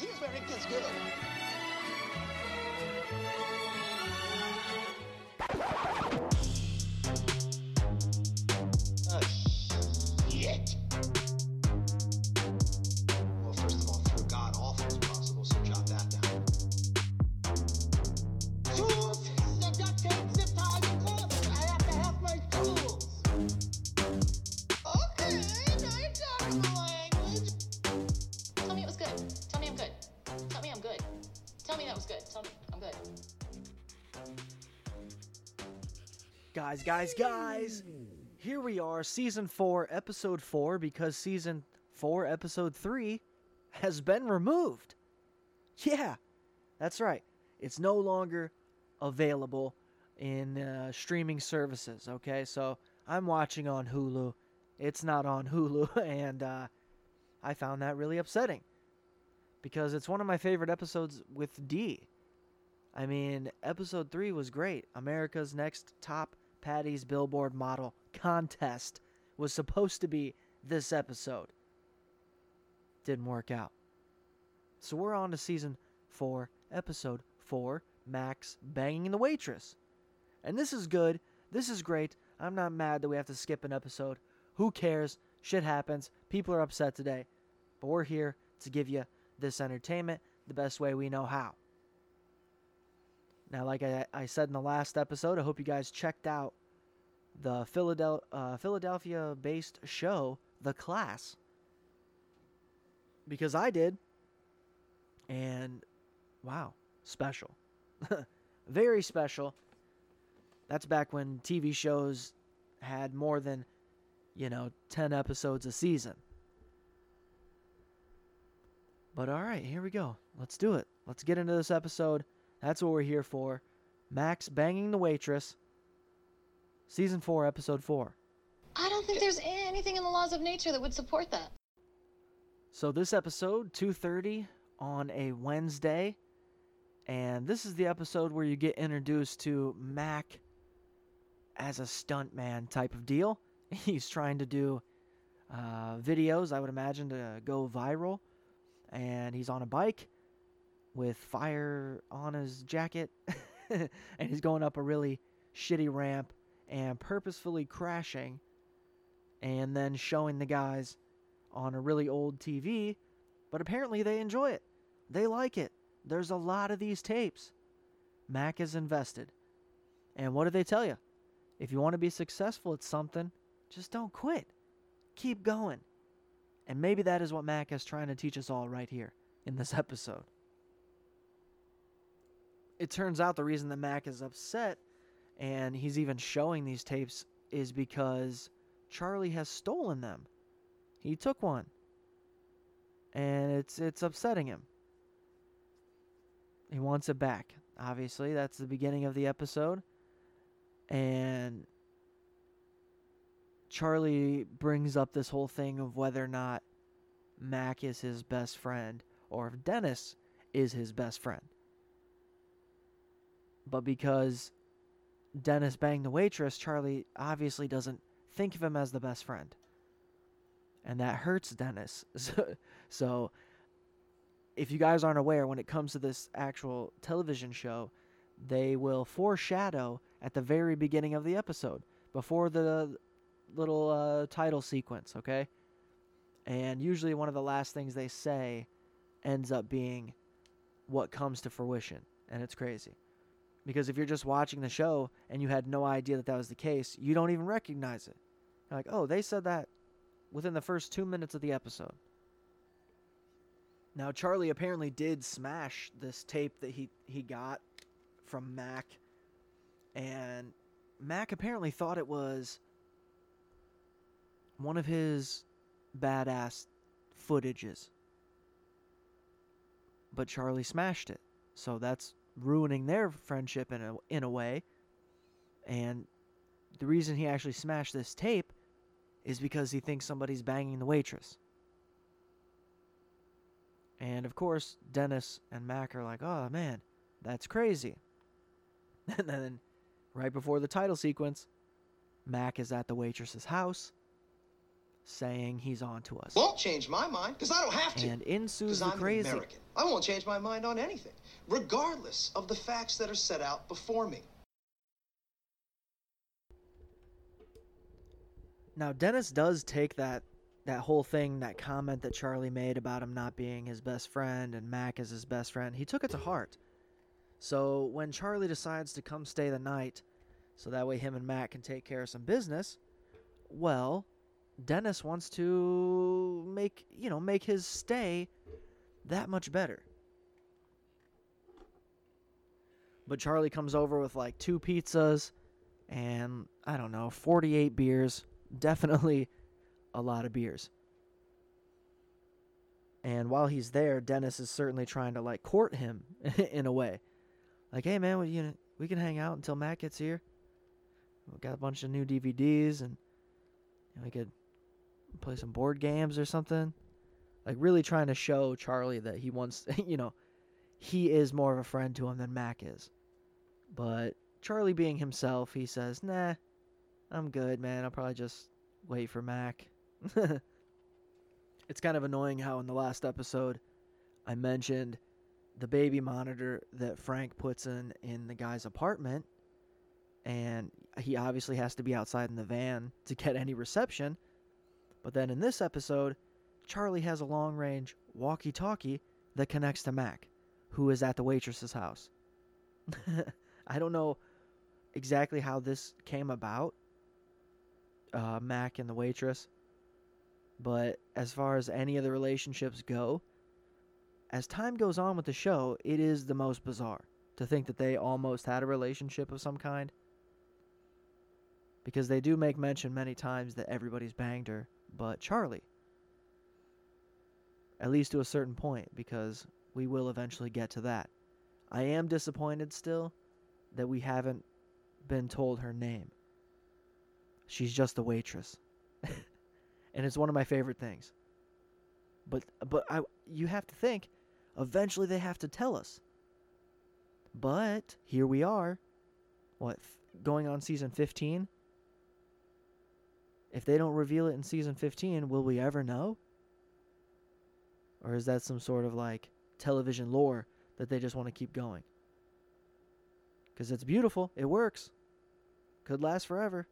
because it gets good. Tell me I'm good. Tell me that was good. Tell me I'm good. Guys, guys, guys! Here we are, season 4, episode 4, because season 4, episode 3 has been removed. Yeah, that's right. It's no longer available in uh, streaming services, okay? So I'm watching on Hulu. It's not on Hulu, and uh, I found that really upsetting because it's one of my favorite episodes with D. I mean, episode three was great. America's Next Top Paddy's Billboard Model Contest was supposed to be this episode. Didn't work out. So we're on to season four, episode four Mac's banging the waitress. And this is good. This is great. I'm not mad that we have to skip an episode. Who cares? Shit happens. People are upset today. But we're here to give you this entertainment the best way we know how. Now, like I, I said in the last episode, I hope you guys checked out the Philadel- uh, Philadelphia based show, The Class. Because I did. And wow, special. Very special. That's back when TV shows had more than, you know, 10 episodes a season. But all right, here we go. Let's do it. Let's get into this episode. That's what we're here for. Mac's banging the waitress. Season 4, episode 4. I don't think there's anything in the laws of nature that would support that. So this episode 2:30 on a Wednesday and this is the episode where you get introduced to Mac as a stuntman type of deal. He's trying to do uh, videos, I would imagine, to go viral. And he's on a bike with fire on his jacket. and he's going up a really shitty ramp and purposefully crashing and then showing the guys on a really old TV. But apparently they enjoy it. They like it. There's a lot of these tapes. Mac is invested. And what do they tell you? If you want to be successful at something, just don't quit. Keep going. And maybe that is what Mac is trying to teach us all right here in this episode. It turns out the reason that Mac is upset and he's even showing these tapes is because Charlie has stolen them. He took one. And it's it's upsetting him. He wants it back. Obviously, that's the beginning of the episode. And Charlie brings up this whole thing of whether or not Mac is his best friend or if Dennis is his best friend. But because Dennis banged the waitress, Charlie obviously doesn't think of him as the best friend. And that hurts Dennis. So, if you guys aren't aware, when it comes to this actual television show, they will foreshadow at the very beginning of the episode, before the little uh, title sequence, okay? And usually one of the last things they say ends up being what comes to fruition. And it's crazy. Because if you're just watching the show and you had no idea that that was the case, you don't even recognize it. You're like, oh, they said that within the first two minutes of the episode. Now, Charlie apparently did smash this tape that he, he got from Mac. And Mac apparently thought it was one of his badass footages. But Charlie smashed it. So that's ruining their friendship in a, in a way. And the reason he actually smashed this tape is because he thinks somebody's banging the waitress. And of course, Dennis and Mac are like, oh man, that's crazy. And then, right before the title sequence, Mac is at the waitress's house. Saying he's on to us. Won't change my mind, because I don't have to. And ensues Because the I'm crazy. American. I won't change my mind on anything, regardless of the facts that are set out before me. Now Dennis does take that that whole thing, that comment that Charlie made about him not being his best friend and Mac is his best friend. He took it to heart. So when Charlie decides to come stay the night, so that way him and Mac can take care of some business, well, Dennis wants to make you know make his stay that much better. But Charlie comes over with like two pizzas and I don't know, 48 beers. Definitely a lot of beers. And while he's there, Dennis is certainly trying to like court him in a way. Like, hey man, we, you know, we can hang out until Matt gets here. We got a bunch of new DVDs and we could play some board games or something. Like really trying to show Charlie that he wants, you know, he is more of a friend to him than Mac is. But Charlie being himself, he says, "Nah, I'm good, man. I'll probably just wait for Mac." it's kind of annoying how in the last episode I mentioned the baby monitor that Frank puts in in the guy's apartment and he obviously has to be outside in the van to get any reception. But then in this episode, Charlie has a long range walkie talkie that connects to Mac, who is at the waitress's house. I don't know exactly how this came about, uh, Mac and the waitress, but as far as any of the relationships go, as time goes on with the show, it is the most bizarre to think that they almost had a relationship of some kind. Because they do make mention many times that everybody's banged her, but Charlie. At least to a certain point, because we will eventually get to that. I am disappointed still that we haven't been told her name. She's just a waitress. and it's one of my favorite things. But but I you have to think eventually they have to tell us. But here we are. What going on season 15? If they don't reveal it in season 15, will we ever know? Or is that some sort of like television lore that they just want to keep going? Because it's beautiful, it works, could last forever.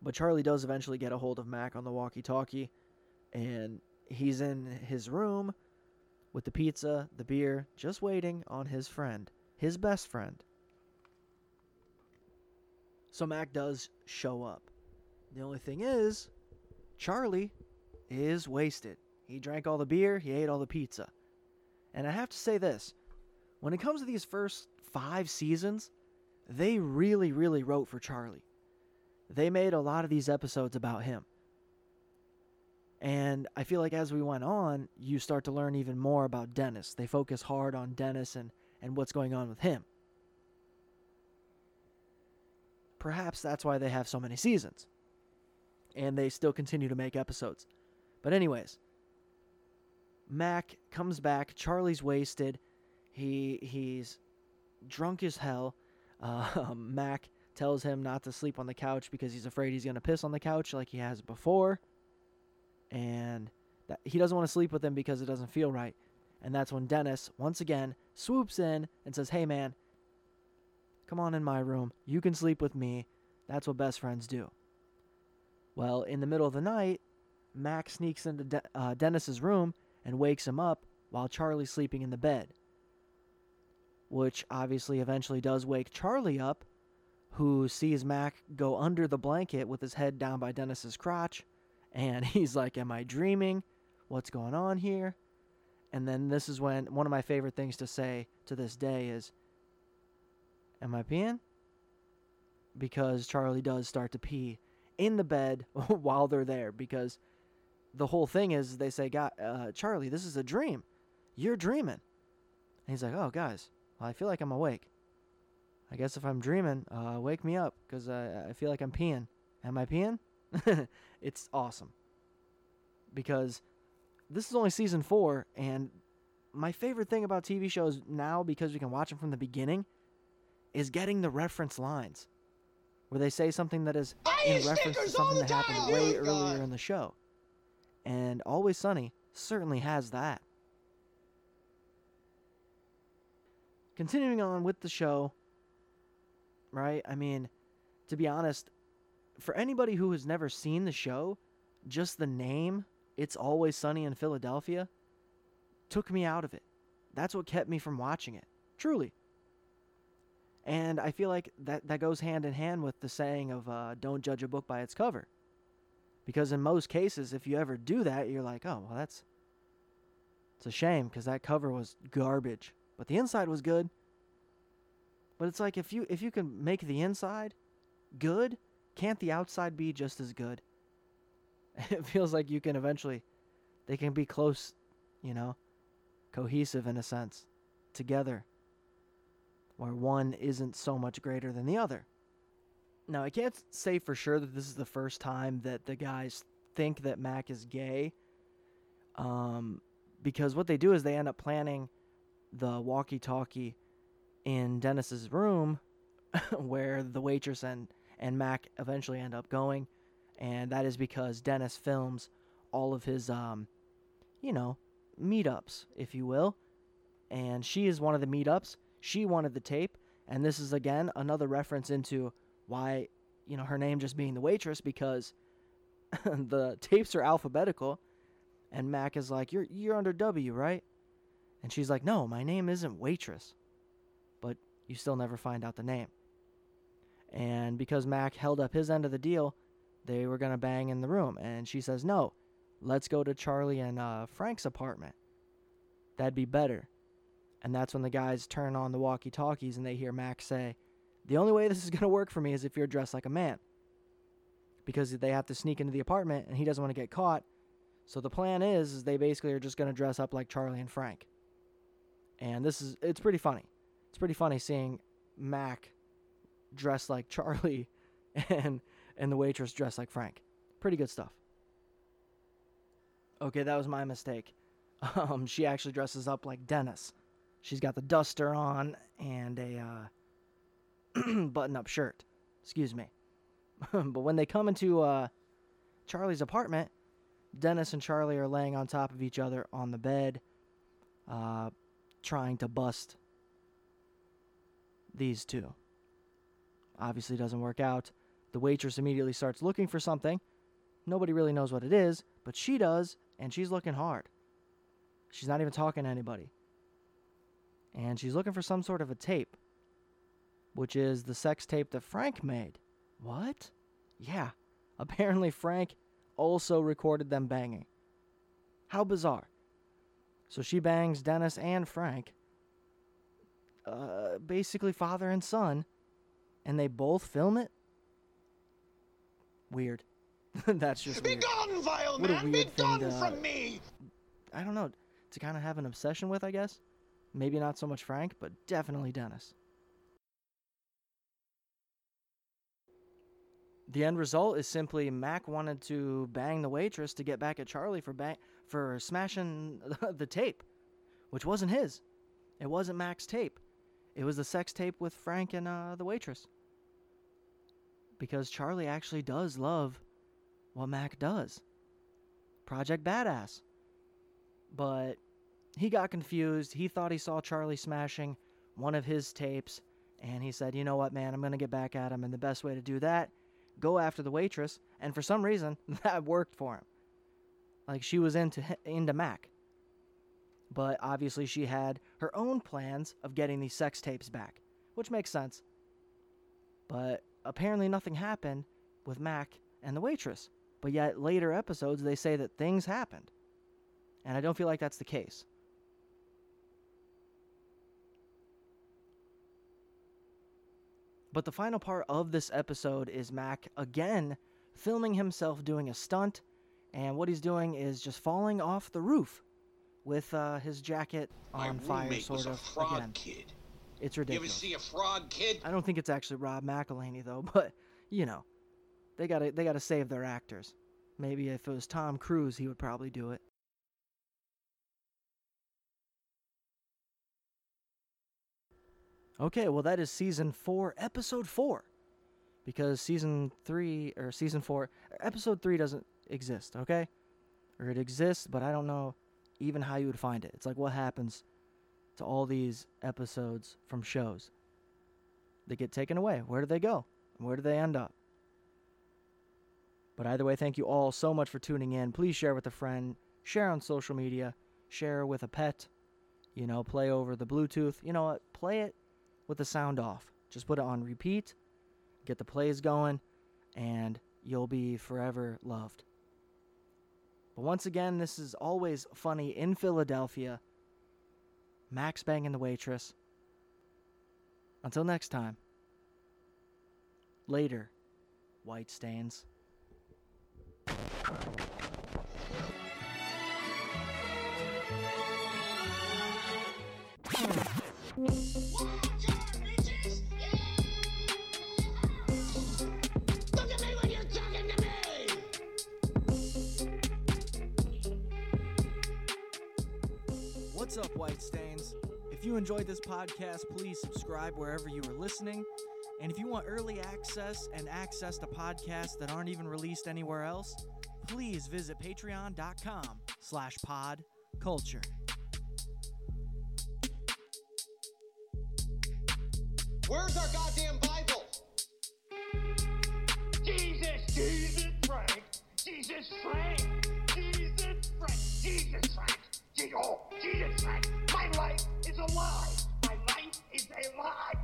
But Charlie does eventually get a hold of Mac on the walkie talkie, and he's in his room with the pizza, the beer, just waiting on his friend, his best friend. So Mac does show up. The only thing is, Charlie is wasted. He drank all the beer, he ate all the pizza. And I have to say this when it comes to these first five seasons, they really, really wrote for Charlie. They made a lot of these episodes about him. And I feel like as we went on, you start to learn even more about Dennis. They focus hard on Dennis and, and what's going on with him. Perhaps that's why they have so many seasons. And they still continue to make episodes. But, anyways, Mac comes back. Charlie's wasted. He he's drunk as hell. Uh, Mac tells him not to sleep on the couch because he's afraid he's gonna piss on the couch like he has before, and that he doesn't want to sleep with him because it doesn't feel right. And that's when Dennis once again swoops in and says, "Hey man, come on in my room. You can sleep with me. That's what best friends do." Well, in the middle of the night, Mac sneaks into De- uh, Dennis's room and wakes him up while Charlie's sleeping in the bed. Which obviously eventually does wake Charlie up, who sees Mac go under the blanket with his head down by Dennis's crotch. And he's like, Am I dreaming? What's going on here? And then this is when one of my favorite things to say to this day is, Am I peeing? Because Charlie does start to pee in the bed while they're there because the whole thing is they say, God, uh, Charlie, this is a dream. You're dreaming. And he's like, oh, guys, well, I feel like I'm awake. I guess if I'm dreaming, uh, wake me up because I, I feel like I'm peeing. Am I peeing? it's awesome. Because this is only season four, and my favorite thing about TV shows now, because we can watch them from the beginning, is getting the reference lines. where they say something that is in reference to something that happened time, way earlier God. in the show. And Always Sunny certainly has that. Continuing on with the show, right? I mean, to be honest, for anybody who has never seen the show, just the name, It's Always Sunny in Philadelphia, took me out of it. That's what kept me from watching it. Truly. And I feel like that, that goes hand in hand with the saying of uh, don't judge a book by its cover. Because in most cases, if you ever do that, you're like, oh, well, that's. It's a shame because that cover was garbage. But the inside was good. But it's like if you if you can make the inside good, can't the outside be just as good? It feels like you can eventually they can be close, you know, cohesive in a sense, together. Where one isn't so much greater than the other. Now, I can't say for sure that this is the first time that the guys think that Mac is gay. Um, because what they do is they end up planning the walkie talkie in Dennis's room where the waitress and, and Mac eventually end up going. And that is because Dennis films all of his, um, you know, meetups, if you will. And she is one of the meetups. She wanted the tape. And this is, again, another reference into why, you know, her name just being the waitress because the tapes are alphabetical. And Mac is like, "You're you're under W, right?" And she's like, "No, my name isn't waitress." But you still never find out the name. And because Mac held up his end of the deal, they were gonna bang in the room. And she says, "No, let's go to Charlie and uh, Frank's apartment. That'd be better." And that's when the guys turn on the walkie-talkies and they hear Mac say, "The only way this is gonna work for me is if you're dressed like a man." Because they have to sneak into the apartment, and he doesn't want to get caught. So the plan is, is they basically are just going to dress up like Charlie and Frank. And this is it's pretty funny. It's pretty funny seeing Mac dressed like Charlie and and the waitress dressed like Frank. Pretty good stuff. Okay, that was my mistake. Um, she actually dresses up like Dennis. She's got the duster on and a uh, button-up shirt. Excuse me. but when they come into uh, Charlie's apartment, Dennis and Charlie are laying on top of each other on the bed, uh, trying to bust these two. Obviously, doesn't work out. The waitress immediately starts looking for something. Nobody really knows what it is, but she does, and she's looking hard. She's not even talking to anybody. And she's looking for some sort of a tape, which is the sex tape that Frank made. What? Yeah. Apparently, Frank also recorded them banging. How bizarre. So she bangs Dennis and Frank, uh, basically father and son, and they both film it? Weird. That's just Be weird. gone, vile What man! Be gone to- from me! I don't know, to kind of have an obsession with, I guess. Maybe not so much Frank, but definitely Dennis. The end result is simply Mac wanted to bang the waitress to get back at Charlie for bang- for smashing the tape, which wasn't his. It wasn't Mac's tape. It was the sex tape with Frank and uh, the waitress. Because Charlie actually does love what Mac does. Project Badass. But he got confused. He thought he saw Charlie smashing one of his tapes, and he said, "You know what, man? I'm gonna get back at him, and the best way to do that, go after the waitress." And for some reason, that worked for him. Like she was into into Mac. But obviously, she had her own plans of getting these sex tapes back, which makes sense. But apparently, nothing happened with Mac and the waitress. But yet, later episodes, they say that things happened. And I don't feel like that's the case. But the final part of this episode is Mac again filming himself doing a stunt, and what he's doing is just falling off the roof with uh, his jacket My on fire, roommate sort was a of. frog Again, kid. it's ridiculous. You ever see a frog kid? I don't think it's actually Rob McElhenney though, but you know, they gotta they gotta save their actors. Maybe if it was Tom Cruise, he would probably do it. Okay, well that is season four, episode four. because season three or season four, episode three doesn't exist, okay? Or it exists, but I don't know even how you would find it. It's like what happens to all these episodes from shows. They get taken away. Where do they go? Where do they end up? But either way, thank you all so much for tuning in. Please share with a friend, share on social media, share with a pet. You know, play over the Bluetooth. You know what? Play it with the sound off. Just put it on repeat, get the plays going, and you'll be forever loved. But once again, this is always funny in Philadelphia. Mac's banging the waitress. Until next time. Later, white stains. you enjoyed this podcast, please subscribe wherever you are listening. And if you want early access and access to podcasts that aren't even released anywhere else, please visit patreon.com slash pod culture. Where's our goddamn Bible? Jesus, Jesus Frank, Jesus Frank, Jesus Frank, Jesus Frank, Jesus Frank, Jesus Frank a lie. My life is a lie.